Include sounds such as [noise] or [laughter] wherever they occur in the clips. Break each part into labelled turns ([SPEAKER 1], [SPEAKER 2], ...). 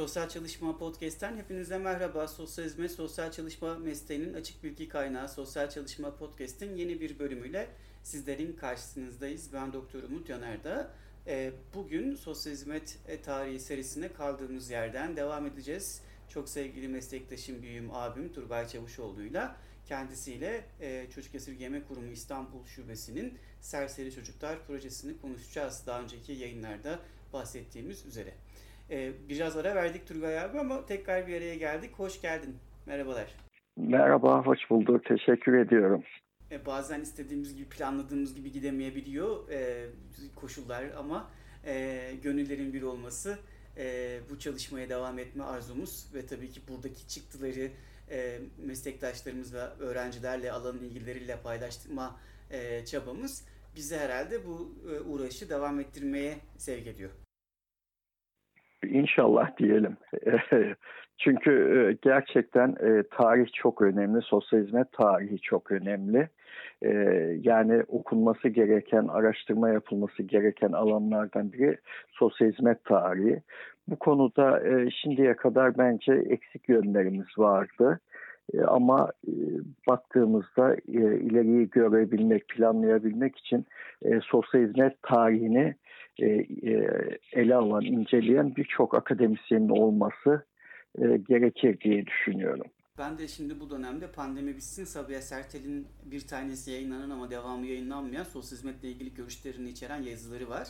[SPEAKER 1] Sosyal Çalışma Podcast'ten hepinize merhaba. Sosyal hizmet, sosyal çalışma mesleğinin açık bilgi kaynağı Sosyal Çalışma Podcast'in yeni bir bölümüyle sizlerin karşınızdayız. Ben Doktor Umut Yaner'da. Ee, bugün sosyal hizmet tarihi serisine kaldığımız yerden devam edeceğiz. Çok sevgili meslektaşım, büyüğüm, abim Turbay Çavuşoğlu'yla kendisiyle e, Çocuk Esirgeme Kurumu İstanbul Şubesi'nin Serseri Çocuklar Projesini konuşacağız. Daha önceki yayınlarda bahsettiğimiz üzere. Ee, biraz ara verdik Turgay abi ama tekrar bir araya geldik. Hoş geldin. Merhabalar.
[SPEAKER 2] Merhaba, hoş bulduk. Teşekkür ediyorum.
[SPEAKER 1] Ee, bazen istediğimiz gibi, planladığımız gibi gidemeyebiliyor e, koşullar ama e, gönüllerin bir olması e, bu çalışmaya devam etme arzumuz ve tabii ki buradaki çıktıları e, meslektaşlarımız ve öğrencilerle, alanın ilgileriyle paylaştırma e, çabamız bizi herhalde bu e, uğraşı devam ettirmeye sevk ediyor.
[SPEAKER 2] İnşallah diyelim. [laughs] Çünkü e, gerçekten e, tarih çok önemli, sosyal hizmet tarihi çok önemli. E, yani okunması gereken, araştırma yapılması gereken alanlardan biri sosyal hizmet tarihi. Bu konuda şimdiye kadar bence eksik yönlerimiz vardı. Ama baktığımızda ileriyi görebilmek, planlayabilmek için sosyal hizmet tarihini e, e, ele alan, inceleyen birçok akademisyenin olması e, gerekir diye düşünüyorum.
[SPEAKER 1] Ben de şimdi bu dönemde pandemi bitsin Sabiha Sertel'in bir tanesi yayınlanan ama devamı yayınlanmayan sosyal hizmetle ilgili görüşlerini içeren yazıları var.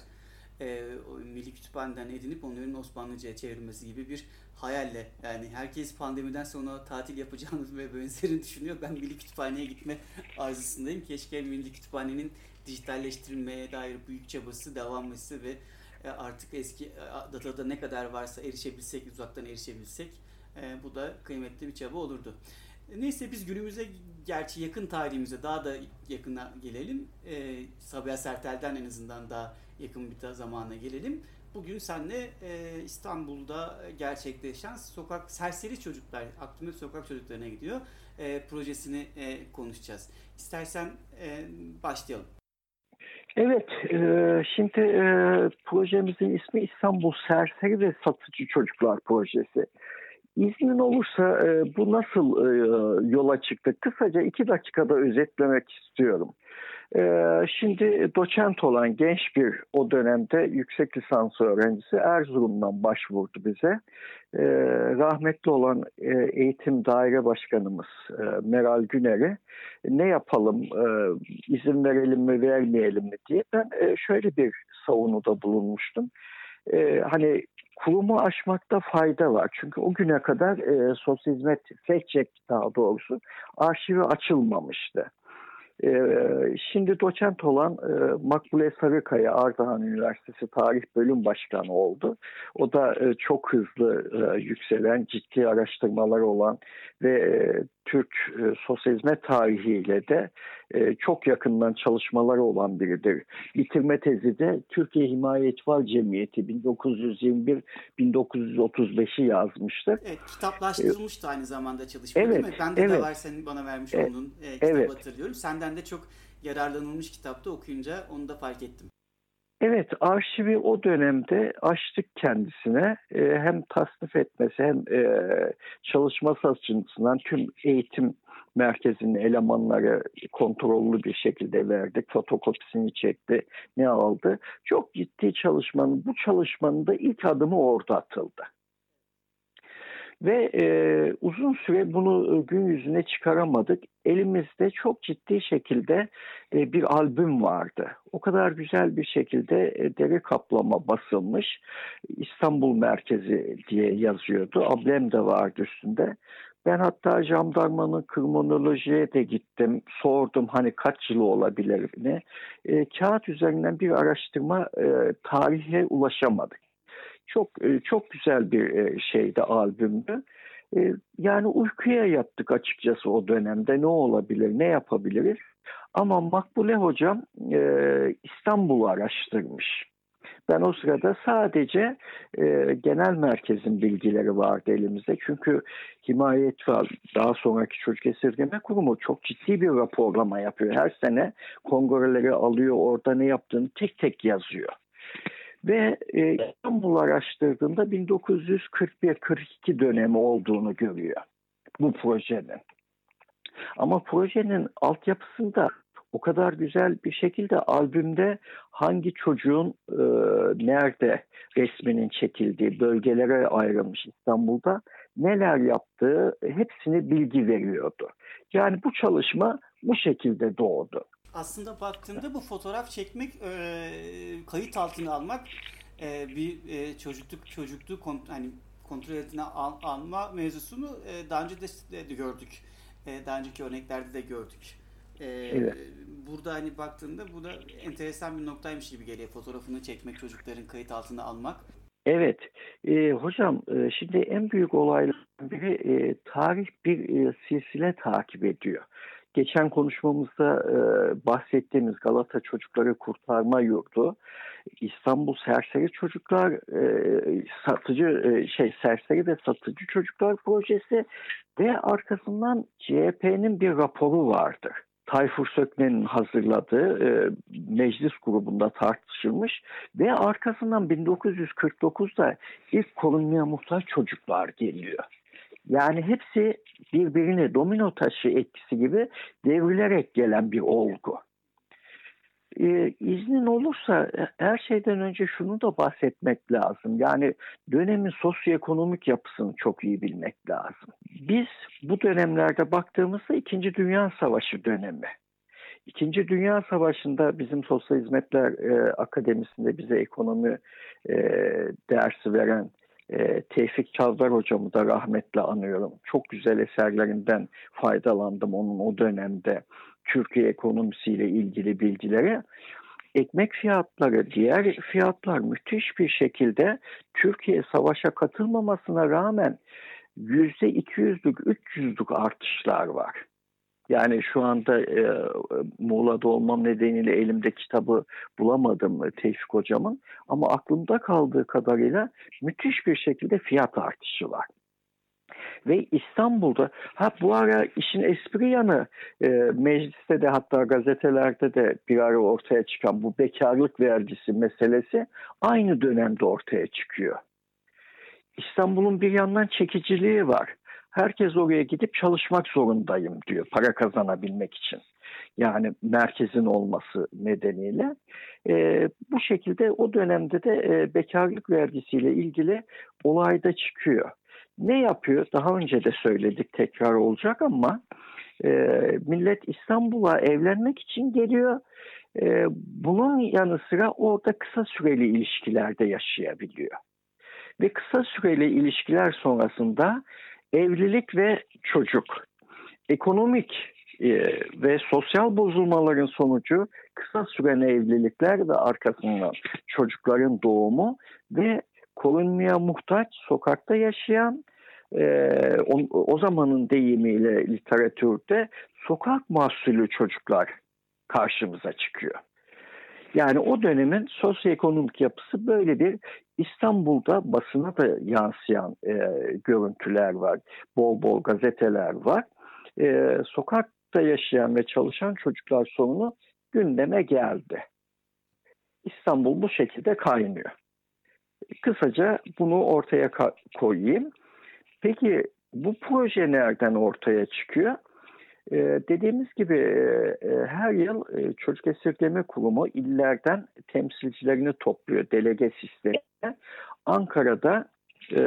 [SPEAKER 1] E, Milli Kütüphane'den edinip onların Osmanlıca'ya çevrilmesi gibi bir hayalle yani herkes pandemiden sonra tatil yapacağını ve benzerini düşünüyor. Ben Milli Kütüphane'ye gitme arzusundayım. Keşke Milli Kütüphane'nin dijitalleştirilmeye dair büyük çabası etse ve e, artık eski e, datada ne kadar varsa erişebilsek, uzaktan erişebilsek e, bu da kıymetli bir çaba olurdu. Neyse biz günümüze gerçi yakın tarihimize daha da yakına gelelim. E, Sabiha Sertel'den en azından daha yakın bir zamana gelelim. Bugün senle e, İstanbul'da gerçekleşen sokak serseri çocuklar, aklımda sokak çocuklarına gidiyor e, projesini e, konuşacağız. İstersen e, başlayalım.
[SPEAKER 2] Evet, e, şimdi e, projemizin ismi İstanbul Serseri ve Satıcı Çocuklar Projesi. İznin olursa e, bu nasıl e, yola çıktı? Kısaca iki dakikada özetlemek istiyorum. Ee, şimdi doçent olan genç bir o dönemde yüksek lisans öğrencisi Erzurum'dan başvurdu bize. Ee, rahmetli olan e, eğitim daire başkanımız e, Meral Güner'e ne yapalım e, izin verelim mi vermeyelim mi diye ben şöyle bir savunuda bulunmuştum. Hani kurumu aşmakta fayda var. Çünkü o güne kadar e, sosyal hizmet, FECCEK daha doğrusu arşivi açılmamıştı. Ee, şimdi doçent olan e, Makbule Sarıkaya Ardahan Üniversitesi Tarih Bölüm Başkanı oldu. O da e, çok hızlı e, yükselen, ciddi araştırmalar olan ve Türk sosyal hizmet tarihiyle de çok yakından çalışmaları olan biridir. Bitirme tezi de Türkiye Himayet Var Cemiyeti 1921-1935'i yazmıştır.
[SPEAKER 1] Evet, kitaplaştırılmıştı aynı zamanda çalışma evet, değil mi? Bende evet. de var senin bana vermiş olduğun e, kitabı evet. hatırlıyorum. Senden de çok yararlanılmış kitapta okuyunca onu da fark ettim.
[SPEAKER 2] Evet, arşivi o dönemde açtık kendisine. E, hem tasnif etmesi hem e, çalışması açısından tüm eğitim merkezinin elemanları kontrollü bir şekilde verdik. Fotokopisini çekti, ne aldı. Çok ciddi çalışmanın, bu çalışmanın da ilk adımı orada atıldı. Ve e, uzun süre bunu e, gün yüzüne çıkaramadık. Elimizde çok ciddi şekilde e, bir albüm vardı. O kadar güzel bir şekilde e, deri kaplama basılmış. İstanbul merkezi diye yazıyordu. Ablem de vardı üstünde. Ben hatta jandarmanın kriminolojiye de gittim. Sordum hani kaç yılı olabilir ne. E, kağıt üzerinden bir araştırma e, tarihe ulaşamadık. Çok e, çok güzel bir e, şeydi albümdü. E, yani uykuya yattık açıkçası o dönemde ne olabilir, ne yapabiliriz. Ama Makbule hocam İstanbul'u araştırmış. Ben o sırada sadece e, genel merkezin bilgileri vardı elimizde. Çünkü himayet var. Daha sonraki çocuk esirgeme kurumu çok ciddi bir raporlama yapıyor. Her sene kongreleri alıyor, orada ne yaptığını tek tek yazıyor. Ve e, İstanbul araştırdığında 1941-42 dönemi olduğunu görüyor bu projenin. Ama projenin altyapısında o kadar güzel bir şekilde albümde hangi çocuğun e, nerede resminin çekildiği bölgelere ayrılmış İstanbul'da neler yaptığı hepsini bilgi veriyordu. Yani bu çalışma bu şekilde doğdu.
[SPEAKER 1] Aslında baktığında bu fotoğraf çekmek, e, kayıt altına almak e, bir e, çocukluk çocukluğu kont hani kontrol altına al, alma mevzusunu e, daha önce de, de gördük. E, daha önceki örneklerde de gördük. E, evet. Burada hani baktığında bu da enteresan bir noktaymış gibi geliyor. Fotoğrafını çekmek, çocukların kayıt altına almak.
[SPEAKER 2] Evet, e, hocam e, şimdi en büyük olaylardan biri e, tarih bir e, silsile takip ediyor. Geçen konuşmamızda e, bahsettiğimiz Galata Çocukları Kurtarma Yurdu, İstanbul Serseri Çocuklar e, satıcı e, şey Serseri ve Satıcı Çocuklar Projesi ve arkasından CHP'nin bir raporu vardır. Tayfur Sökmen'in hazırladığı e, meclis grubunda tartışılmış ve arkasından 1949'da ilk korunmaya muhtaç çocuklar geliyor. Yani hepsi birbirini domino taşı etkisi gibi devrilerek gelen bir olgu. Ee, iznin olursa her şeyden önce şunu da bahsetmek lazım. Yani dönemin sosyoekonomik yapısını çok iyi bilmek lazım. Biz bu dönemlerde baktığımızda İkinci Dünya Savaşı dönemi. İkinci Dünya Savaşı'nda bizim Sosyal Hizmetler e, Akademisi'nde bize ekonomi e, dersi veren e, Tevfik Çavdar hocamı da rahmetle anıyorum. Çok güzel eserlerinden faydalandım onun o dönemde Türkiye ekonomisiyle ilgili bilgilere. Ekmek fiyatları, diğer fiyatlar müthiş bir şekilde Türkiye savaşa katılmamasına rağmen yüzde 200'lük, 300'lük artışlar var. Yani şu anda e, Muğla'da olmam nedeniyle elimde kitabı bulamadım Tevfik Hocam'ın. Ama aklımda kaldığı kadarıyla müthiş bir şekilde fiyat artışı var. Ve İstanbul'da ha bu ara işin espri yanı e, mecliste de hatta gazetelerde de bir ara ortaya çıkan bu bekarlık vergisi meselesi aynı dönemde ortaya çıkıyor. İstanbul'un bir yandan çekiciliği var herkes oraya gidip çalışmak zorundayım diyor para kazanabilmek için. Yani merkezin olması nedeniyle. E, bu şekilde o dönemde de e, bekarlık vergisiyle ilgili olayda çıkıyor. Ne yapıyor? Daha önce de söyledik tekrar olacak ama e, millet İstanbul'a evlenmek için geliyor. E, bunun yanı sıra orada kısa süreli ilişkilerde yaşayabiliyor. Ve kısa süreli ilişkiler sonrasında evlilik ve çocuk. Ekonomik e, ve sosyal bozulmaların sonucu kısa süren evlilikler ve arkasından çocukların doğumu ve korunmaya muhtaç sokakta yaşayan e, o, o zamanın deyimiyle literatürde sokak mahsulü çocuklar karşımıza çıkıyor. Yani o dönemin sosyoekonomik yapısı böyle bir İstanbul'da basına da yansıyan e, görüntüler var. Bol bol gazeteler var. E, sokakta yaşayan ve çalışan çocuklar sorunu gündeme geldi. İstanbul bu şekilde kaynıyor. Kısaca bunu ortaya koyayım. Peki bu proje nereden ortaya çıkıyor? Ee, dediğimiz gibi e, e, her yıl e, Çocuk Esirgeme Kurumu illerden temsilcilerini topluyor delege sistemine. Ankara'da e,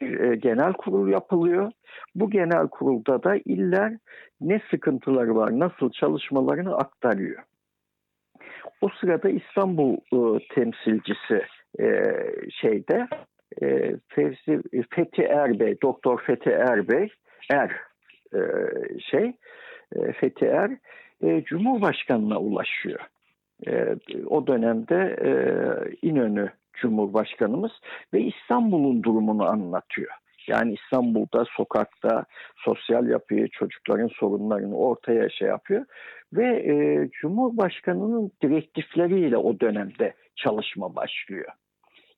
[SPEAKER 2] bir e, genel kurul yapılıyor. Bu genel kurulda da iller ne sıkıntıları var, nasıl çalışmalarını aktarıyor. O sırada İstanbul e, temsilcisi e, şeyde e, Fevzi, Fethi Erbey, Doktor Fethi Erbey, Er e, şey e, Fethi Er e, Cumhurbaşkanı'na ulaşıyor. o dönemde İnönü Cumhurbaşkanımız ve İstanbul'un durumunu anlatıyor. Yani İstanbul'da sokakta sosyal yapıyı, çocukların sorunlarını ortaya şey yapıyor. Ve e, Cumhurbaşkanı'nın direktifleriyle o dönemde çalışma başlıyor.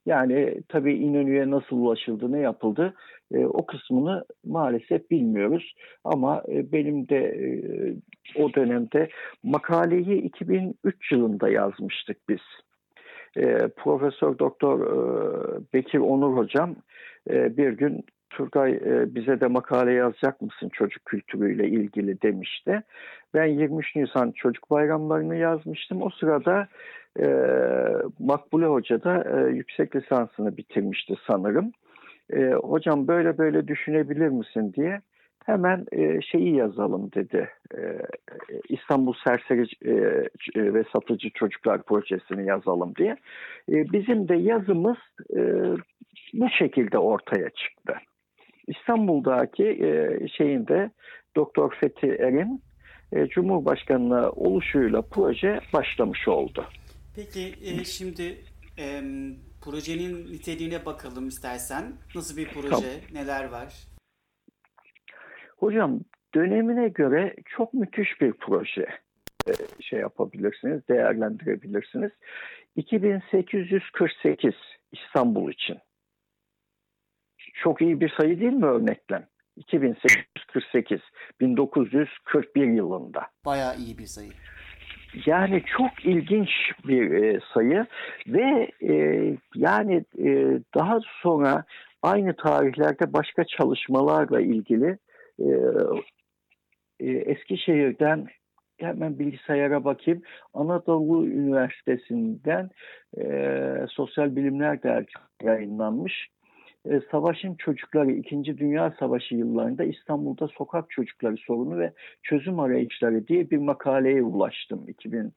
[SPEAKER 2] Yani tabii İnönü'ye nasıl ulaşıldı, ne yapıldı e, o kısmını maalesef bilmiyoruz. Ama e, benim de e, o dönemde makaleyi 2003 yılında yazmıştık biz. Profesör Doktor Bekir Onur hocam bir gün Turgay bize de makale yazacak mısın çocuk kültürüyle ilgili demişti. Ben 23 Nisan çocuk bayramlarını yazmıştım. O sırada Makbule Hoca da yüksek lisansını bitirmişti sanırım. E, hocam böyle böyle düşünebilir misin diye hemen e, şeyi yazalım dedi. E, İstanbul Serseri e, ve Satıcı Çocuklar Projesini yazalım diye. E, bizim de yazımız e, bu şekilde ortaya çıktı. İstanbul'daki e, şeyinde Doktor Fethi Erin e, Cumhurbaşkanlığı oluşuyla proje başlamış oldu.
[SPEAKER 1] Peki e, şimdi e, projenin niteliğine bakalım istersen. Nasıl bir proje, tamam. neler var?
[SPEAKER 2] Hocam dönemine göre çok müthiş bir proje e, şey yapabilirsiniz, değerlendirebilirsiniz. 2848 İstanbul için. Çok iyi bir sayı değil mi örneklem? 2848, 1941 yılında.
[SPEAKER 1] Bayağı iyi bir sayı.
[SPEAKER 2] Yani çok ilginç bir e, sayı ve e, yani e, daha sonra aynı tarihlerde başka çalışmalarla ilgili e, e, Eskişehir'den hemen bilgisayara bakayım. Anadolu Üniversitesi'nden e, Sosyal Bilimler Dergisi yayınlanmış. E, savaşın çocukları 2. Dünya Savaşı yıllarında İstanbul'da sokak çocukları sorunu ve çözüm arayışları diye bir makaleye ulaştım 2000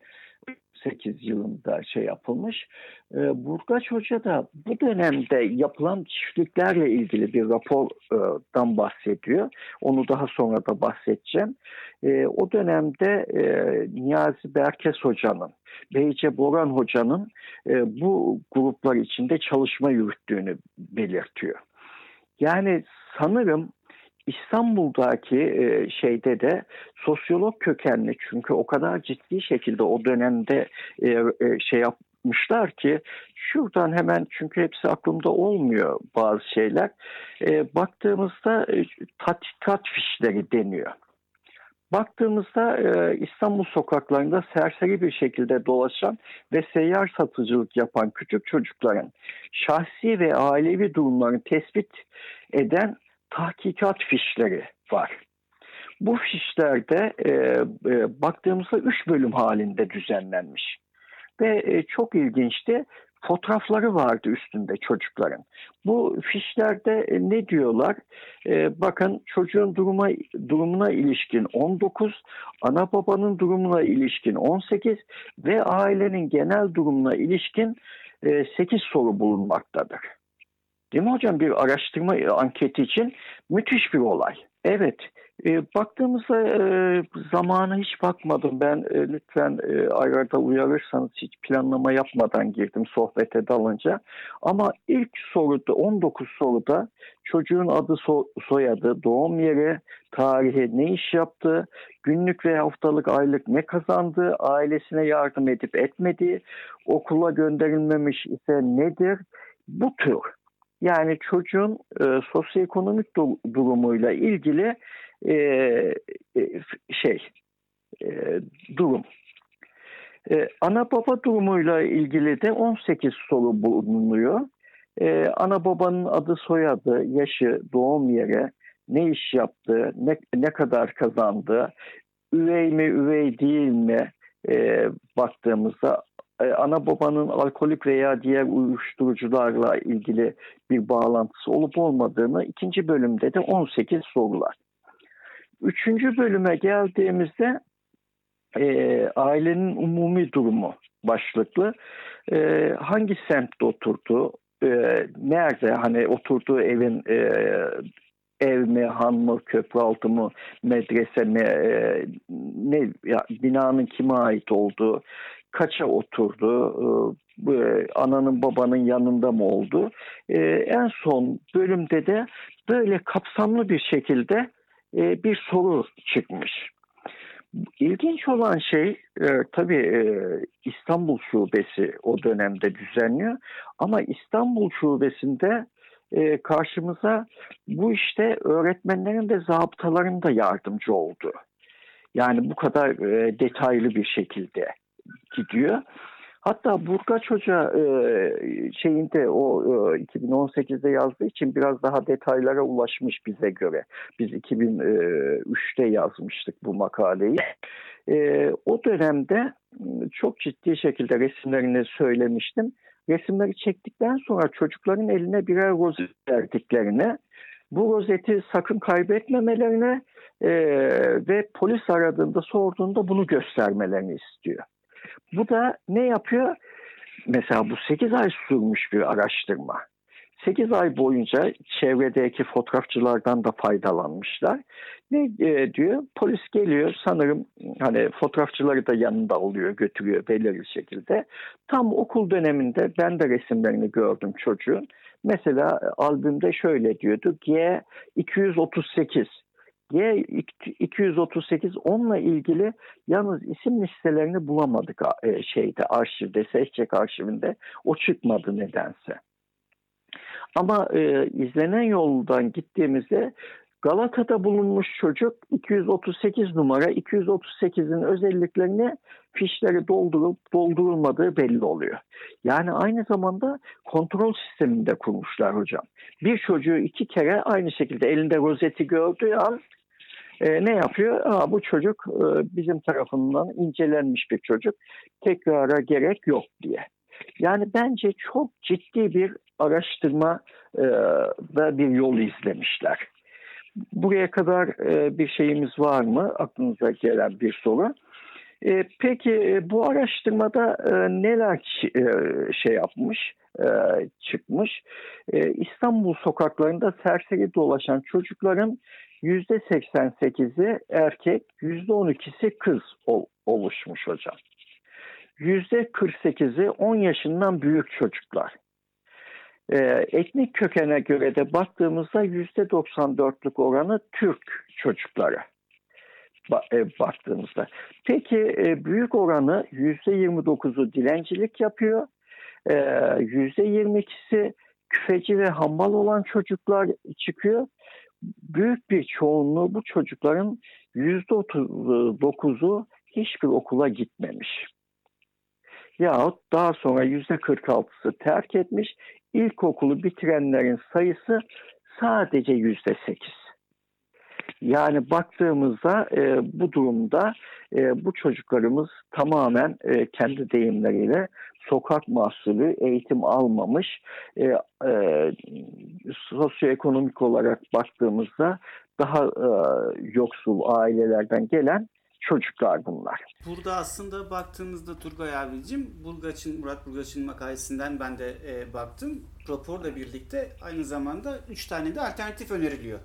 [SPEAKER 2] 2008 yılında şey yapılmış. E, Burgaç Hoca da bu dönemde yapılan çiftliklerle ilgili bir rapordan bahsediyor. Onu daha sonra da bahsedeceğim. E, o dönemde e, Niyazi Berkes Hoca'nın, Beyce Boran Hoca'nın e, bu gruplar içinde çalışma yürüttüğünü belirtiyor. Yani sanırım İstanbul'daki e, şeyde de sosyolog kökenli çünkü o kadar ciddi şekilde o dönemde e, e, şey yapmışlar ki şuradan hemen çünkü hepsi aklımda olmuyor bazı şeyler. Baktığımızda e, fişleri deniyor. Baktığımızda İstanbul sokaklarında serseri bir şekilde dolaşan ve seyyar satıcılık yapan küçük çocukların şahsi ve ailevi durumlarını tespit eden tahkikat fişleri var. Bu fişlerde e, e, baktığımızda üç bölüm halinde düzenlenmiş. Ve e, çok ilginçti fotoğrafları vardı üstünde çocukların. Bu fişlerde e, ne diyorlar? E, bakın çocuğun duruma, durumuna ilişkin 19, ana babanın durumuna ilişkin 18 ve ailenin genel durumuna ilişkin e, 8 soru bulunmaktadır. Değil mi hocam? Bir araştırma e, anketi için müthiş bir olay. Evet. E, baktığımızda e, zamana hiç bakmadım. Ben e, lütfen e, arada uyarırsanız hiç planlama yapmadan girdim sohbete dalınca. Ama ilk soruda 19 soruda çocuğun adı so soyadı, doğum yeri, tarihi, ne iş yaptı, günlük ve haftalık aylık ne kazandı, ailesine yardım edip etmediği, okula gönderilmemiş ise nedir? Bu tür yani çocuğun e, sosyoekonomik durumuyla ilgili e, e, şey e, durum. E, ana baba durumuyla ilgili de 18 soru bulunuyor. E, ana babanın adı, soyadı, yaşı, doğum yeri, ne iş yaptı, ne, ne kadar kazandı, üvey mi, üvey değil mi e, baktığımızda e, ana babanın alkolik veya diğer uyuşturucularla ilgili bir bağlantısı olup olmadığını ikinci bölümde de 18 sorular. Üçüncü bölüme geldiğimizde e, ailenin umumi durumu başlıklı. E, hangi semtte oturdu, e, nerede hani oturduğu evin e, ev mi, han mı, köprü altı mı, medrese mi, e, ne ya, binanın kime ait olduğu, kaça oturdu, e, ananın babanın yanında mı oldu? E, en son bölümde de böyle kapsamlı bir şekilde e, bir soru çıkmış. İlginç olan şey e, tabii İstanbul Şubesi o dönemde düzenliyor ama İstanbul Şubesi'nde karşımıza bu işte öğretmenlerin de zabıtaların da yardımcı oldu. Yani bu kadar detaylı bir şekilde gidiyor. Hatta Burgaç Hoca e, şeyinde o e, 2018'de yazdığı için biraz daha detaylara ulaşmış bize göre. Biz 2003'te yazmıştık bu makaleyi. E, o dönemde çok ciddi şekilde resimlerini söylemiştim. Resimleri çektikten sonra çocukların eline birer rozet verdiklerini, bu rozeti sakın kaybetmemelerine e, ve polis aradığında sorduğunda bunu göstermelerini istiyor. Bu da ne yapıyor? Mesela bu 8 ay sürmüş bir araştırma. 8 ay boyunca çevredeki fotoğrafçılardan da faydalanmışlar. Ne e, diyor? Polis geliyor sanırım hani fotoğrafçıları da yanında oluyor, götürüyor belirli şekilde. Tam okul döneminde ben de resimlerini gördüm çocuğun. Mesela e, albümde şöyle diyordu. G238 Y238 onunla ilgili yalnız isim listelerini bulamadık e, şeyde arşivde, Seçcek arşivinde. O çıkmadı nedense. Ama e, izlenen yoldan gittiğimizde Galata'da bulunmuş çocuk 238 numara 238'in özelliklerini fişleri doldurup doldurulmadığı belli oluyor. Yani aynı zamanda kontrol sisteminde kurmuşlar hocam. Bir çocuğu iki kere aynı şekilde elinde rozeti gördüğü an e, ne yapıyor? Aa, bu çocuk e, bizim tarafından incelenmiş bir çocuk. Tekrara gerek yok diye. Yani bence çok ciddi bir araştırma e, ve bir yol izlemişler. Buraya kadar e, bir şeyimiz var mı? Aklınıza gelen bir soru. E, peki e, bu araştırmada e, neler e, şey yapmış, e, çıkmış? E, İstanbul sokaklarında serseri dolaşan çocukların %88'i erkek, %12'si kız ol, oluşmuş hocam. %48'i 10 yaşından büyük çocuklar. Ee, etnik kökene göre de baktığımızda %94'lük oranı Türk çocukları e, baktığımızda. Peki e, büyük oranı %29'u dilencilik yapıyor. E, %22'si küfeci ve hambal olan çocuklar çıkıyor büyük bir çoğunluğu bu çocukların %39'u hiçbir okula gitmemiş. Yahut daha sonra %46'sı terk etmiş. İlkokulu bitirenlerin sayısı sadece %8. Yani baktığımızda e, bu durumda e, bu çocuklarımız tamamen e, kendi deyimleriyle sokak mahsulü, eğitim almamış, e, e, sosyoekonomik olarak baktığımızda daha e, yoksul ailelerden gelen çocuklar bunlar.
[SPEAKER 1] Burada aslında baktığımızda Turgay abicim, Burgaç'ın, Murat Burgaç'ın makalesinden ben de e, baktım. Raporla birlikte aynı zamanda üç tane de alternatif öneriliyor.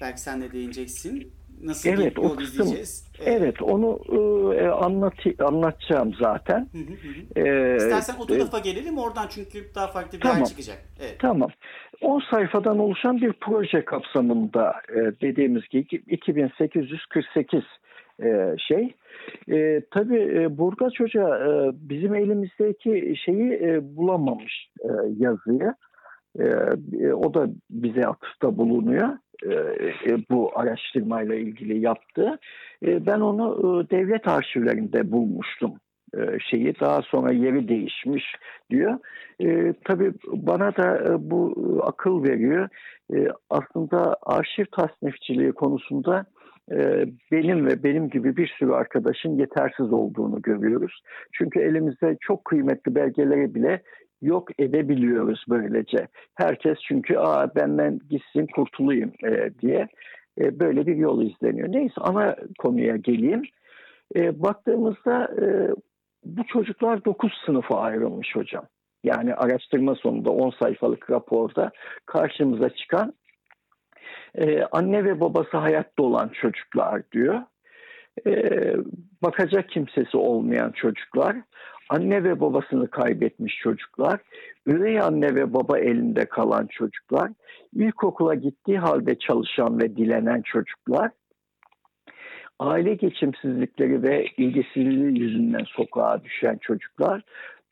[SPEAKER 1] Belki sen de değineceksin. Nasıl
[SPEAKER 2] evet, bir yol izleyeceğiz? Evet. evet, onu e, anlat, anlatacağım zaten. Hı hı
[SPEAKER 1] hı. Ee, İstersen o tarafa e, gelelim oradan çünkü daha farklı bir tamam, yer çıkacak. Evet.
[SPEAKER 2] Tamam. 10 sayfadan oluşan bir proje kapsamında e, dediğimiz gibi 2848 e, şey. E, tabii e, Burgaz Hoca e, bizim elimizdeki şeyi e, bulamamış e, yazıyı. E, e, o da bize atıfta bulunuyor. E, e, bu araştırmayla ilgili yaptı. E, ben onu devlet arşivlerinde bulmuştum şeyi daha sonra yeri değişmiş diyor. E, tabii bana da bu akıl veriyor. E, aslında arşiv tasnifçiliği konusunda benim ve benim gibi bir sürü arkadaşın yetersiz olduğunu görüyoruz. Çünkü elimizde çok kıymetli belgeleri bile yok edebiliyoruz böylece. Herkes çünkü Aa, benden gitsin kurtulayım e, diye e, böyle bir yol izleniyor. Neyse ana konuya geleyim. E, baktığımızda e, bu çocuklar 9 sınıfa ayrılmış hocam. Yani araştırma sonunda 10 sayfalık raporda karşımıza çıkan e, anne ve babası hayatta olan çocuklar diyor. E, bakacak kimsesi olmayan çocuklar, anne ve babasını kaybetmiş çocuklar, üvey anne ve baba elinde kalan çocuklar, ilkokula gittiği halde çalışan ve dilenen çocuklar, aile geçimsizlikleri ve ilgisizliği yüzünden sokağa düşen çocuklar,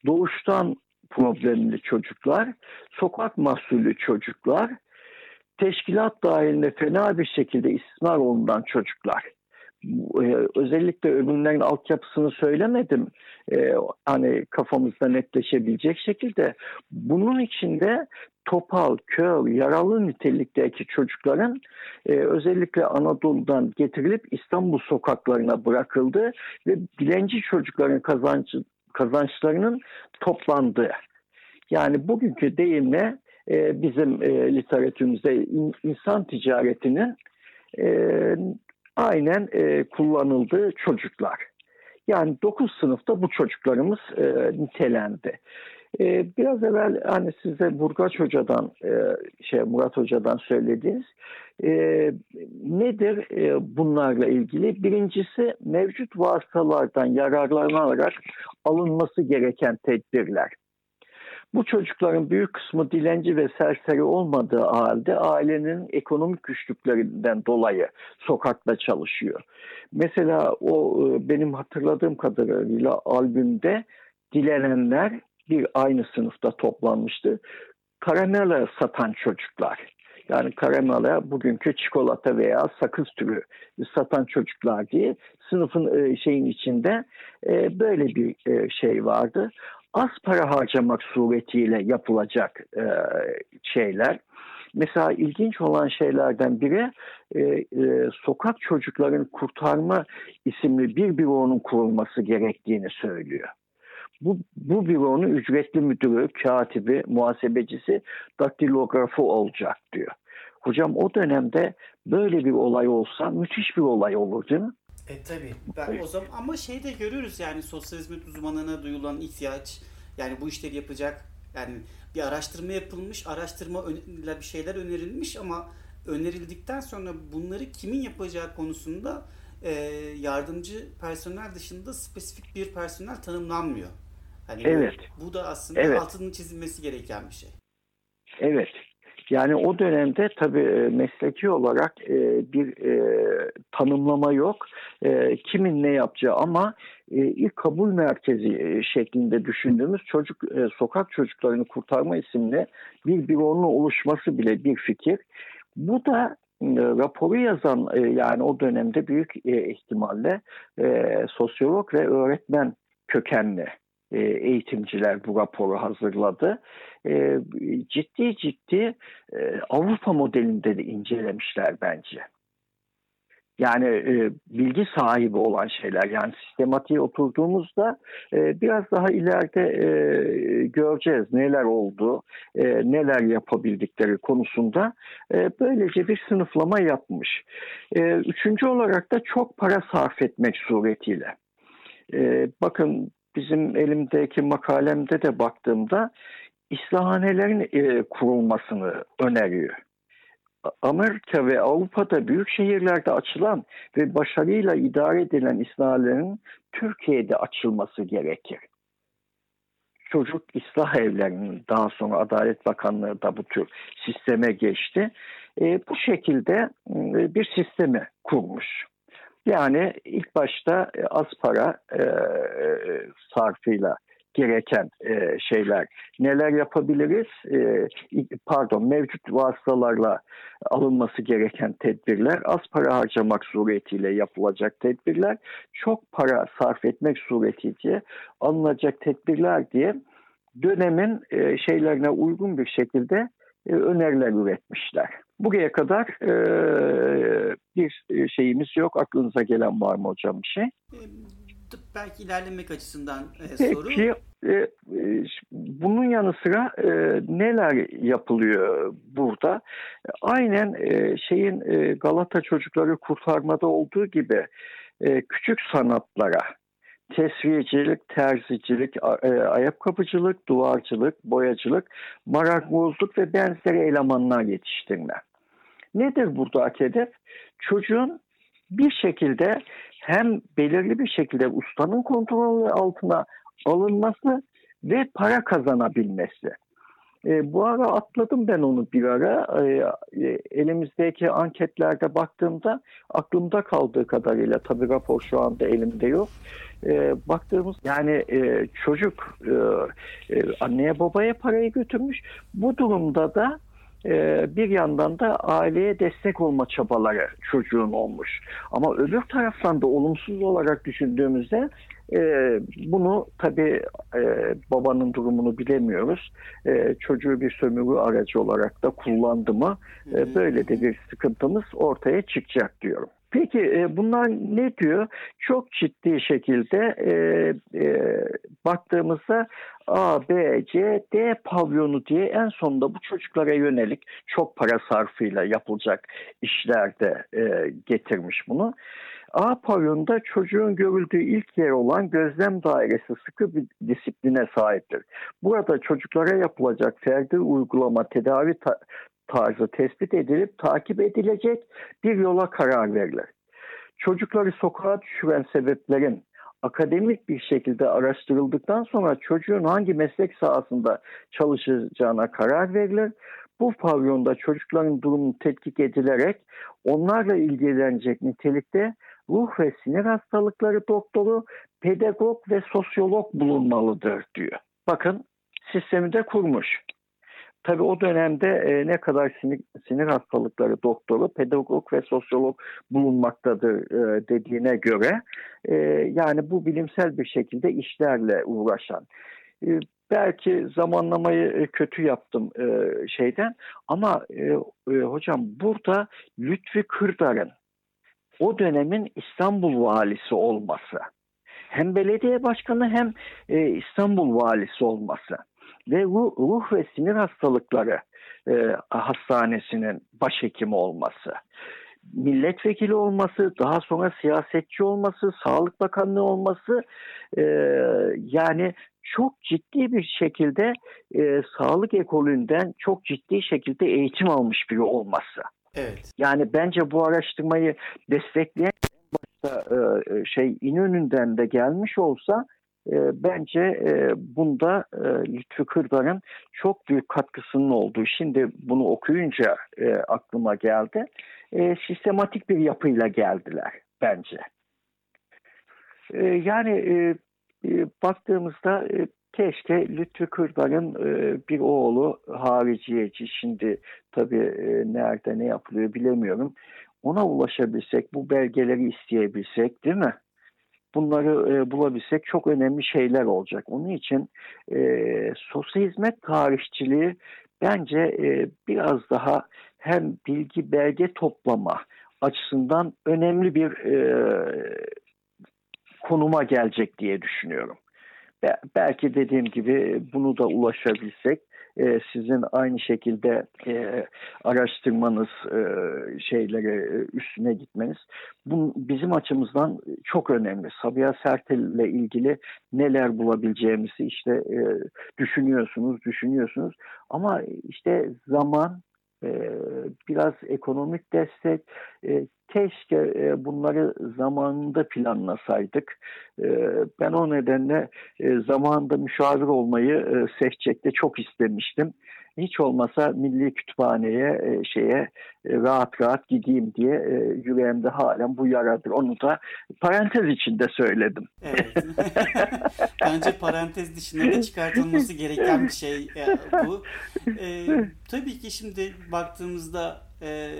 [SPEAKER 2] doğuştan problemli çocuklar, sokak mahsulü çocuklar, teşkilat dahilinde fena bir şekilde istismar olunan çocuklar. E, özellikle öbürlerin altyapısını söylemedim. E, hani kafamızda netleşebilecek şekilde bunun içinde topal, kör, yaralı nitelikteki çocukların e, özellikle Anadolu'dan getirilip İstanbul sokaklarına bırakıldı ve dilenci çocukların kazancı, kazançlarının toplandığı. Yani bugünkü deyimle e, bizim e, literatürümüzde in, insan ticaretinin e, aynen e, kullanıldığı çocuklar. Yani 9 sınıfta bu çocuklarımız e, nitelendi. E, biraz evvel hani size Burgaç Hoca'dan, e, şey Murat Hoca'dan söylediğiniz e, nedir e, bunlarla ilgili? Birincisi mevcut vasıtalardan yararlanarak alınması gereken tedbirler. Bu çocukların büyük kısmı dilenci ve serseri olmadığı halde ailenin ekonomik güçlüklerinden dolayı sokakta çalışıyor. Mesela o e, benim hatırladığım kadarıyla albümde dilenenler bir aynı sınıfta toplanmıştı. Karamela satan çocuklar. Yani karamela bugünkü çikolata veya sakız türü satan çocuklar diye sınıfın e, şeyin içinde e, böyle bir şey vardı az para harcamak suretiyle yapılacak e, şeyler. Mesela ilginç olan şeylerden biri e, e, sokak çocukların kurtarma isimli bir büronun kurulması gerektiğini söylüyor. Bu, bu büronun ücretli müdürü, katibi, muhasebecisi, daktilografı olacak diyor. Hocam o dönemde böyle bir olay olsa müthiş bir olay olur değil mi?
[SPEAKER 1] E tabi. Ben o zaman ama şey de görüyoruz yani sosyal hizmet uzmanına duyulan ihtiyaç yani bu işleri yapacak yani bir araştırma yapılmış, araştırma bir şeyler önerilmiş ama önerildikten sonra bunları kimin yapacağı konusunda e, yardımcı personel dışında spesifik bir personel tanımlanmıyor. Hani evet. Bu, bu da aslında evet. altının çizilmesi gereken bir şey.
[SPEAKER 2] Evet. Yani o dönemde tabii e, mesleki olarak e, bir e, tanımlama yok. Kimin ne yapacağı ama ilk kabul merkezi şeklinde düşündüğümüz çocuk sokak çocuklarını kurtarma isimli bir büronun oluşması bile bir fikir. Bu da raporu yazan yani o dönemde büyük ihtimalle sosyolog ve öğretmen kökenli eğitimciler bu raporu hazırladı. E, ciddi ciddi e, Avrupa modelinde de incelemişler bence. Yani bilgi sahibi olan şeyler yani sistematiğe oturduğumuzda biraz daha ileride göreceğiz neler oldu, neler yapabildikleri konusunda böylece bir sınıflama yapmış. üçüncü olarak da çok para sarf etmek suretiyle. bakın bizim elimdeki makalemde de baktığımda islahanelerin e, kurulmasını öneriyor. Amerika ve Avrupa'da büyük şehirlerde açılan ve başarıyla idare edilen islahanelerin Türkiye'de açılması gerekir. Çocuk ıslah evlerinin daha sonra Adalet Bakanlığı da bu tür sisteme geçti. E, bu şekilde e, bir sistemi kurmuş. Yani ilk başta e, az para e, sarfıyla gereken e, şeyler. Neler yapabiliriz? E, pardon, mevcut vasıtalarla alınması gereken tedbirler, az para harcamak suretiyle yapılacak tedbirler, çok para sarf etmek suretiyle alınacak tedbirler diye dönemin e, şeylerine uygun bir şekilde e, öneriler üretmişler. Bugüne kadar e, bir şeyimiz yok. Aklınıza gelen var mı hocam bir şey?
[SPEAKER 1] Belki ilerlemek açısından e, soru. Peki,
[SPEAKER 2] e, bunun yanı sıra e, neler yapılıyor burada? Aynen e, şeyin e, Galata çocukları kurtarmada olduğu gibi e, küçük sanatlara tesviyecilik, terzicilik, ayakkabıcılık, duvarcılık, boyacılık, marangozluk ve benzeri elemanlar yetiştirme. Nedir buradaki hedef? Çocuğun bir şekilde hem belirli bir şekilde ustanın kontrolü altına alınması ve para kazanabilmesi. E, bu ara atladım ben onu bir ara. E, e, elimizdeki anketlerde baktığımda aklımda kaldığı kadarıyla tabii rapor şu anda elimde yok. E, baktığımız yani e, çocuk e, e, anneye babaya parayı götürmüş. Bu durumda da bir yandan da aileye destek olma çabaları çocuğun olmuş. Ama öbür taraftan da olumsuz olarak düşündüğümüzde e, bunu tabii e, babanın durumunu bilemiyoruz. E, çocuğu bir sömürü aracı olarak da kullandı mı böyle de bir sıkıntımız ortaya çıkacak diyorum. Peki e, bunlar ne diyor? Çok ciddi şekilde e, e, baktığımızda A, B, C, D pavyonu diye en sonunda bu çocuklara yönelik çok para sarfıyla yapılacak işlerde e, getirmiş bunu. A pavyonunda çocuğun görüldüğü ilk yer olan gözlem dairesi sıkı bir disipline sahiptir. Burada çocuklara yapılacak ferdi uygulama tedavi ta tarzı tespit edilip takip edilecek bir yola karar verilir. Çocukları sokağa düşüren sebeplerin akademik bir şekilde araştırıldıktan sonra çocuğun hangi meslek sahasında çalışacağına karar verilir. Bu pavyonda çocukların durumu tetkik edilerek onlarla ilgilenecek nitelikte ruh ve sinir hastalıkları doktoru, pedagog ve sosyolog bulunmalıdır diyor. Bakın sistemi de kurmuş. Tabii o dönemde e, ne kadar sinir, sinir hastalıkları doktoru, pedagog ve sosyolog bulunmaktadır e, dediğine göre e, yani bu bilimsel bir şekilde işlerle uğraşan. E, belki zamanlamayı e, kötü yaptım e, şeyden ama e, e, hocam burada Lütfi Kırdar'ın o dönemin İstanbul valisi olması hem belediye başkanı hem e, İstanbul valisi olması ve ruh, ruh ve sinir hastalıkları e, hastanesinin başhekimi olması, milletvekili olması, daha sonra siyasetçi olması, Sağlık Bakanlığı olması e, yani çok ciddi bir şekilde e, sağlık ekolünden çok ciddi şekilde eğitim almış biri olması. Evet. Yani bence bu araştırmayı destekleyen başta e, şey İnönü'nden de gelmiş olsa e, bence e, bunda e, Lütfü Kırdar'ın çok büyük katkısının olduğu. Şimdi bunu okuyunca e, aklıma geldi. Sistematik bir yapıyla geldiler bence. Yani baktığımızda keşke Lütfü Kırdar'ın bir oğlu hariciyeci şimdi tabii nerede ne yapılıyor bilemiyorum. Ona ulaşabilsek, bu belgeleri isteyebilsek değil mi? Bunları e, bulabilsek çok önemli şeyler olacak. Onun için e, sosyal hizmet tarihçiliği bence e, biraz daha hem bilgi belge toplama açısından önemli bir e, konuma gelecek diye düşünüyorum. Be belki dediğim gibi bunu da ulaşabilsek e, sizin aynı şekilde e, araştırmanız, e, şeylere e, üstüne gitmeniz bu bizim açımızdan çok önemli. Sabiha Sertel ile ilgili neler bulabileceğimizi işte e, düşünüyorsunuz, düşünüyorsunuz ama işte zaman biraz ekonomik destek, e, keşke e, bunları zamanında planlasaydık. Ben o nedenle zamanında müşavir olmayı Sehçek'te çok istemiştim hiç olmasa Milli Kütüphane'ye e, şeye e, rahat rahat gideyim diye e, yüreğimde halen bu yaradır. Onu da parantez içinde söyledim.
[SPEAKER 1] Evet. [laughs] Bence parantez dışında da çıkartılması gereken bir şey bu. E, tabii ki şimdi baktığımızda e,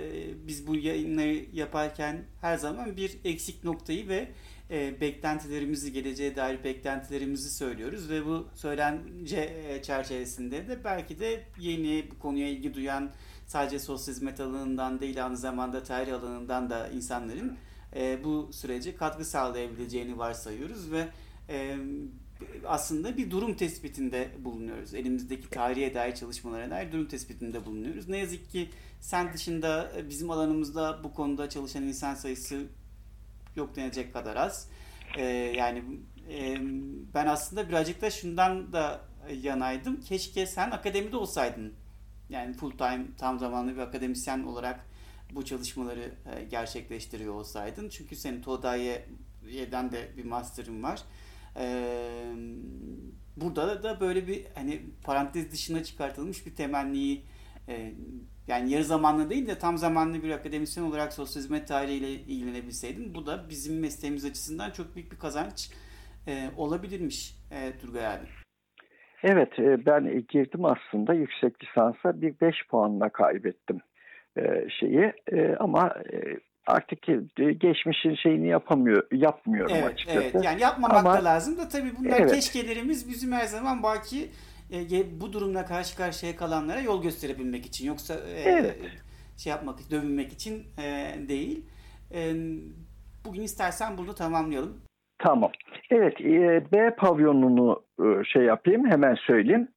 [SPEAKER 1] biz bu yayınları yaparken her zaman bir eksik noktayı ve e, beklentilerimizi, geleceğe dair beklentilerimizi söylüyoruz ve bu söylence e, çerçevesinde de belki de yeni bu konuya ilgi duyan sadece sosyal hizmet alanından değil aynı zamanda tarih alanından da insanların e, bu sürece katkı sağlayabileceğini varsayıyoruz ve e, aslında bir durum tespitinde bulunuyoruz. Elimizdeki tarihe dair çalışmalara dair durum tespitinde bulunuyoruz. Ne yazık ki sen dışında e, bizim alanımızda bu konuda çalışan insan sayısı yok denecek kadar az. E, yani e, ben aslında birazcık da şundan da yanaydım. Keşke sen akademide olsaydın. Yani full time tam zamanlı bir akademisyen olarak bu çalışmaları e, gerçekleştiriyor olsaydın. Çünkü senin TODAY'den de bir master'ın var. E, burada da böyle bir hani parantez dışına çıkartılmış bir temenniyi e, yani yarı zamanlı değil de tam zamanlı bir akademisyen olarak sosyal hizmet tarihiyle ilgilenebilseydin bu da bizim mesleğimiz açısından çok büyük bir kazanç e, olabilirmiş e, Turgay abi.
[SPEAKER 2] Evet e, ben girdim aslında yüksek lisansa bir 5 puanla kaybettim e, şeyi e, ama artık geçmişin şeyini yapamıyor yapmıyorum
[SPEAKER 1] evet,
[SPEAKER 2] açıkçası.
[SPEAKER 1] Evet yani yapmamak ama, da lazım da tabii bunlar evet. keşkelerimiz bizim her zaman baki bu durumla karşı karşıya kalanlara yol gösterebilmek için yoksa evet. şey yapmak dövünmek için değil. Bugün istersen bunu tamamlayalım.
[SPEAKER 2] Tamam. Evet, e, B pavyonunu e, şey yapayım, hemen söyleyeyim.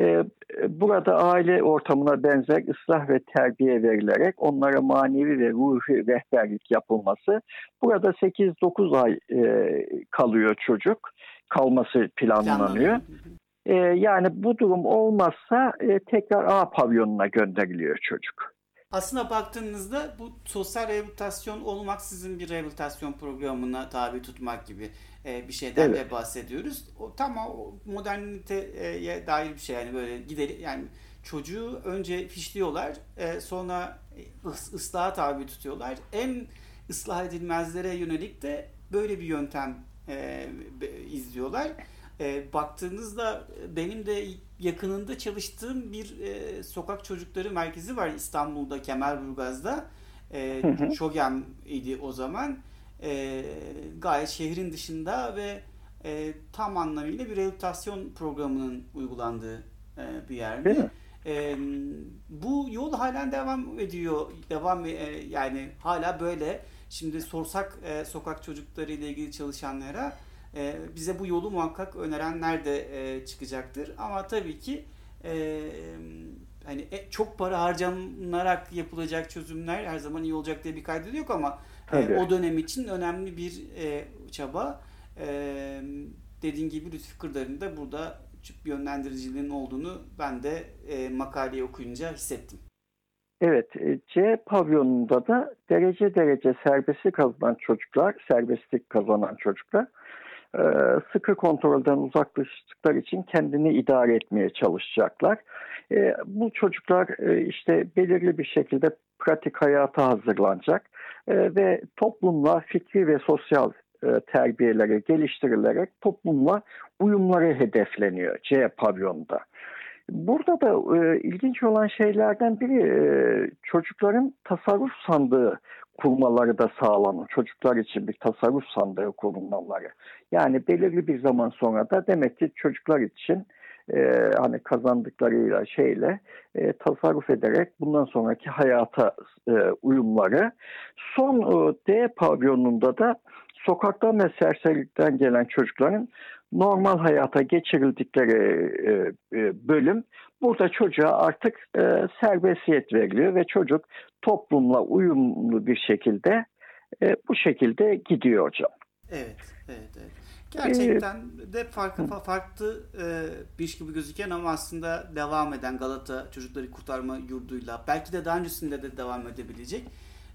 [SPEAKER 2] E, burada aile ortamına benzer ıslah ve terbiye verilerek onlara manevi ve ruhi rehberlik yapılması. Burada 8-9 ay kalıyor çocuk. Kalması planlanıyor. Yani bu durum olmazsa tekrar A pavyonuna gönderiliyor çocuk.
[SPEAKER 1] Aslında baktığınızda bu sosyal rehabilitasyon olmaksızın bir rehabilitasyon programına tabi tutmak gibi e, bir şeyden evet. de bahsediyoruz. O tam o moderniteye dair bir şey yani böyle gider yani çocuğu önce fişliyorlar, e, sonra ıs, ıslaha tabi tutuyorlar. En ıslah edilmezlere yönelik de böyle bir yöntem e, izliyorlar. E, baktığınızda benim de yakınında çalıştığım bir e, sokak çocukları merkezi var İstanbul'da Kemerburgaz'da. E, Şogem idi o zaman. E, gayet şehrin dışında ve e, tam anlamıyla bir rehabilitasyon programının uygulandığı e, bir yerde. E, bu yol halen devam ediyor. Devam e, yani hala böyle. Şimdi sorsak e, sokak çocukları ile ilgili çalışanlara e, bize bu yolu muhakkak önerenler de e, çıkacaktır. Ama tabii ki e, hani e, çok para harcanarak yapılacak çözümler her zaman iyi olacak diye bir kaydı yok ama e, o dönem için önemli bir e, çaba. E, dediğin gibi Lütfi Kırdar'ın da burada yönlendiriciliğinin olduğunu ben de e, makaleyi okuyunca hissettim.
[SPEAKER 2] Evet, C pavyonunda da derece derece serbestlik kazanan çocuklar, serbestlik kazanan çocuklar e, sıkı kontrolden uzaklaştıkları için kendini idare etmeye çalışacaklar. E, bu çocuklar e, işte belirli bir şekilde pratik hayata hazırlanacak ve toplumla fikri ve sosyal terbiyeleri geliştirilerek toplumla uyumları hedefleniyor C pavyonda. Burada da e, ilginç olan şeylerden biri e, çocukların tasarruf sandığı kurmaları da sağlanır. Çocuklar için bir tasarruf sandığı kurulmaları. Yani belirli bir zaman sonra da demek ki çocuklar için e, hani kazandıklarıyla şeyle e, tasarruf ederek bundan sonraki hayata e, uyumları. Son e, D pavyonunda da sokaktan ve serserilikten gelen çocukların normal hayata geçirildikleri e, e, bölüm burada çocuğa artık e, serbestiyet veriliyor ve çocuk toplumla uyumlu bir şekilde e, bu şekilde gidiyor hocam.
[SPEAKER 1] Evet. Gerçekten de farklı farklı e, bir iş gibi gözüken ama aslında devam eden Galata Çocukları Kurtarma Yurdu'yla belki de daha öncesinde de devam edebilecek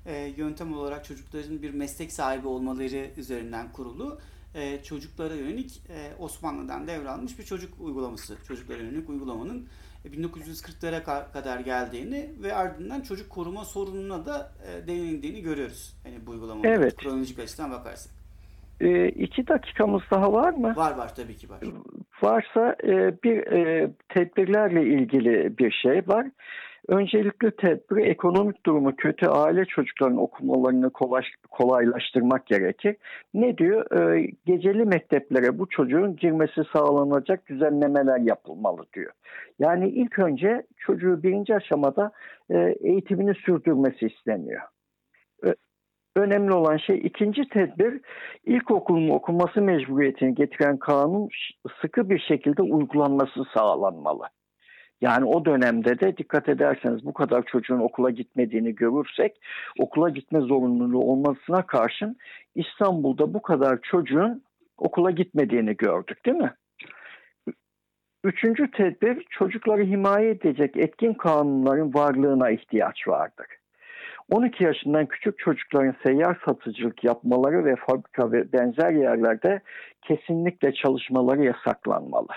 [SPEAKER 1] e, yöntem olarak çocukların bir meslek sahibi olmaları üzerinden kurulu e, çocuklara yönelik e, Osmanlı'dan devralmış bir çocuk uygulaması. Çocuklara yönelik uygulamanın 1940'lara e, kadar geldiğini ve ardından çocuk koruma sorununa da e, değinildiğini görüyoruz. Yani bu uygulamanın evet. kronolojik açıdan bakarsak.
[SPEAKER 2] E, iki dakikamız daha var mı?
[SPEAKER 1] Var var tabii ki var.
[SPEAKER 2] Varsa e, bir e, tedbirlerle ilgili bir şey var. Öncelikli tedbir ekonomik durumu kötü aile çocuklarının okumalarını kolay, kolaylaştırmak gerekir. Ne diyor? Ee, geceli mekteplere bu çocuğun girmesi sağlanacak düzenlemeler yapılmalı diyor. Yani ilk önce çocuğu birinci aşamada e, eğitimini sürdürmesi isteniyor. Önemli olan şey ikinci tedbir ilkokulun okuması mecburiyetini getiren kanun sıkı bir şekilde uygulanması sağlanmalı. Yani o dönemde de dikkat ederseniz bu kadar çocuğun okula gitmediğini görürsek okula gitme zorunluluğu olmasına karşın İstanbul'da bu kadar çocuğun okula gitmediğini gördük değil mi? Üçüncü tedbir çocukları himaye edecek etkin kanunların varlığına ihtiyaç vardır. 12 yaşından küçük çocukların seyyar satıcılık yapmaları ve fabrika ve benzer yerlerde kesinlikle çalışmaları yasaklanmalı.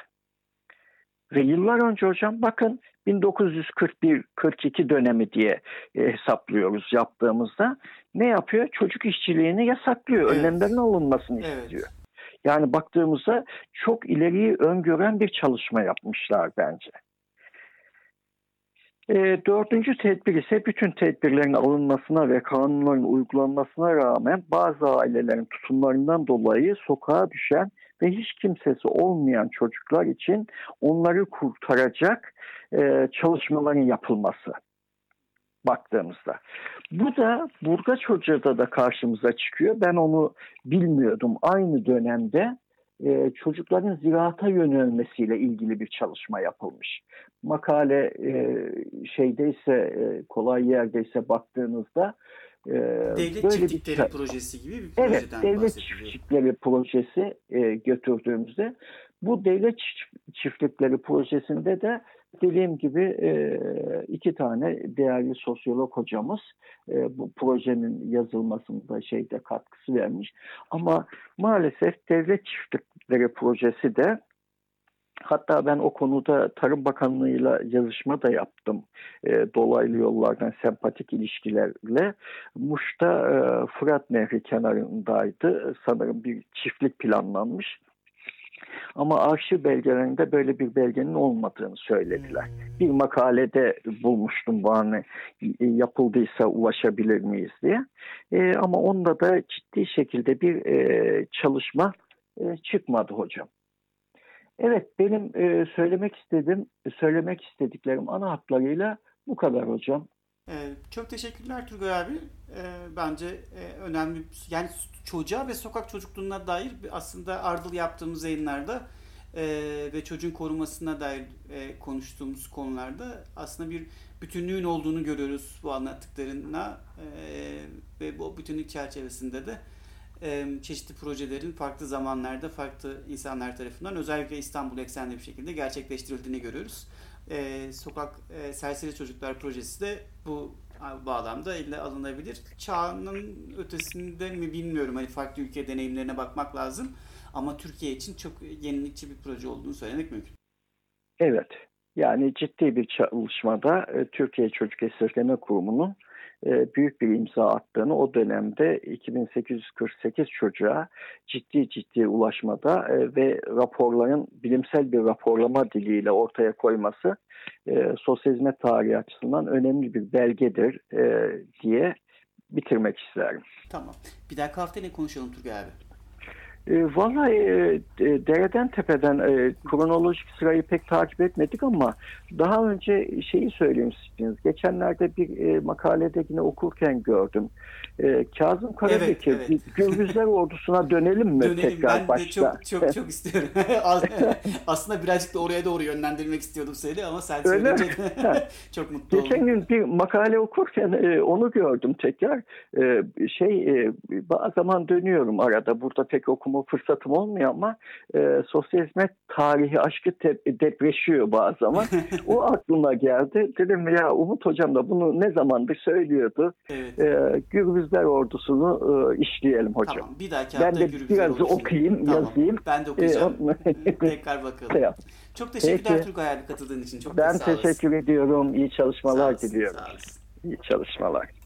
[SPEAKER 2] Ve yıllar önce hocam bakın 1941-42 dönemi diye e, hesaplıyoruz yaptığımızda ne yapıyor? Çocuk işçiliğini yasaklıyor. Evet. Önlemlerin alınmasını evet. istiyor. Yani baktığımızda çok ileriyi öngören bir çalışma yapmışlar bence. E, dördüncü tedbir ise bütün tedbirlerin alınmasına ve kanunların uygulanmasına rağmen bazı ailelerin tutumlarından dolayı sokağa düşen ve hiç kimsesi olmayan çocuklar için onları kurtaracak e, çalışmaların yapılması baktığımızda. Bu da Burgaç Hoca'da da karşımıza çıkıyor. Ben onu bilmiyordum. Aynı dönemde e, çocukların ziraata yönelmesiyle ilgili bir çalışma yapılmış. Makale e, şeydeyse e, kolay yerdeyse baktığınızda
[SPEAKER 1] e, Devlet böyle çiftlikleri bir, projesi gibi bir projeden
[SPEAKER 2] Evet, devlet çiftlikleri projesi e, götürdüğümüzde bu devlet çiftlikleri projesinde de dediğim gibi e, iki tane değerli sosyolog hocamız e, bu projenin yazılmasında şeyde katkısı vermiş. Ama maalesef devlet çiftlikleri projesi de Hatta ben o konuda Tarım Bakanlığı'yla yazışma da yaptım. E, dolaylı yollardan sempatik ilişkilerle. Muş'ta e, Fırat Nehri kenarındaydı. Sanırım bir çiftlik planlanmış. Ama arşiv belgelerinde böyle bir belgenin olmadığını söylediler. Hmm. Bir makalede bulmuştum bu hani yapıldıysa ulaşabilir miyiz diye. E, ama onda da ciddi şekilde bir e, çalışma e, çıkmadı hocam. Evet benim e, söylemek istedim, söylemek istediklerim ana hatlarıyla bu kadar hocam.
[SPEAKER 1] Ee, çok teşekkürler Turgay abi. Ee, bence e, önemli yani çocuğa ve sokak çocukluğuna dair aslında ardıl yaptığımız yayınlarda e, ve çocuğun korumasına dair e, konuştuğumuz konularda aslında bir bütünlüğün olduğunu görüyoruz bu anlattıklarına e, ve bu bütünlük çerçevesinde de e, çeşitli projelerin farklı zamanlarda farklı insanlar tarafından özellikle İstanbul eksenli bir şekilde gerçekleştirildiğini görüyoruz. E, Sokak e, Serseri Çocuklar Projesi de bu bağlamda elle alınabilir. Çağının ötesinde mi bilmiyorum. Hani farklı ülke deneyimlerine bakmak lazım. Ama Türkiye için çok yenilikçi bir proje olduğunu söylemek mümkün.
[SPEAKER 2] Evet. Yani ciddi bir çalışmada e, Türkiye Çocuk Esirgeme Kurumu'nun büyük bir imza attığını o dönemde 2848 çocuğa ciddi ciddi ulaşmada e, ve raporların bilimsel bir raporlama diliyle ortaya koyması sosyal hizmet tarihi açısından önemli bir belgedir diye bitirmek isterim.
[SPEAKER 1] Tamam. Bir dahaki hafta ne konuşalım Turgay abi?
[SPEAKER 2] E, vallahi e, dereden tepeden e, kronolojik sırayı pek takip etmedik ama daha önce şeyi söyleyeyim istiyorsunuz. Geçenlerde bir e, makalede yine okurken gördüm. E, Kazım Karabekir evet, evet. Gürbüzler ordusuna dönelim mi
[SPEAKER 1] dönelim.
[SPEAKER 2] tekrar
[SPEAKER 1] ben başta? çok çok çok istiyorum. [laughs] [laughs] Aslında birazcık da oraya doğru yönlendirmek istiyordum seni ama sen söyleyince [laughs] çok mutlu
[SPEAKER 2] oldum. Geçen gün bir makale okurken e, onu gördüm tekrar. E, şey e, zaman dönüyorum arada. Burada pek okuma fırsatım olmuyor ama e, sosyal hizmet tarihi aşkı depreşiyor bazı zaman. [laughs] o aklıma geldi. Dedim ya Umut Hocam da bunu ne zamandır söylüyordu. Evet. E, Gürbüzler ordusunu e, işleyelim hocam. Tamam.
[SPEAKER 1] Bir dahaki
[SPEAKER 2] ben de biraz ordusunu. okuyayım, tamam. yazayım.
[SPEAKER 1] Ben de okuyacağım. Tekrar bakalım. Şey Çok teşekkürler Peki. Turgay abi katıldığın için. Çok
[SPEAKER 2] ben teşekkür ediyorum. İyi çalışmalar sağ diliyorum. Sağ İyi çalışmalar.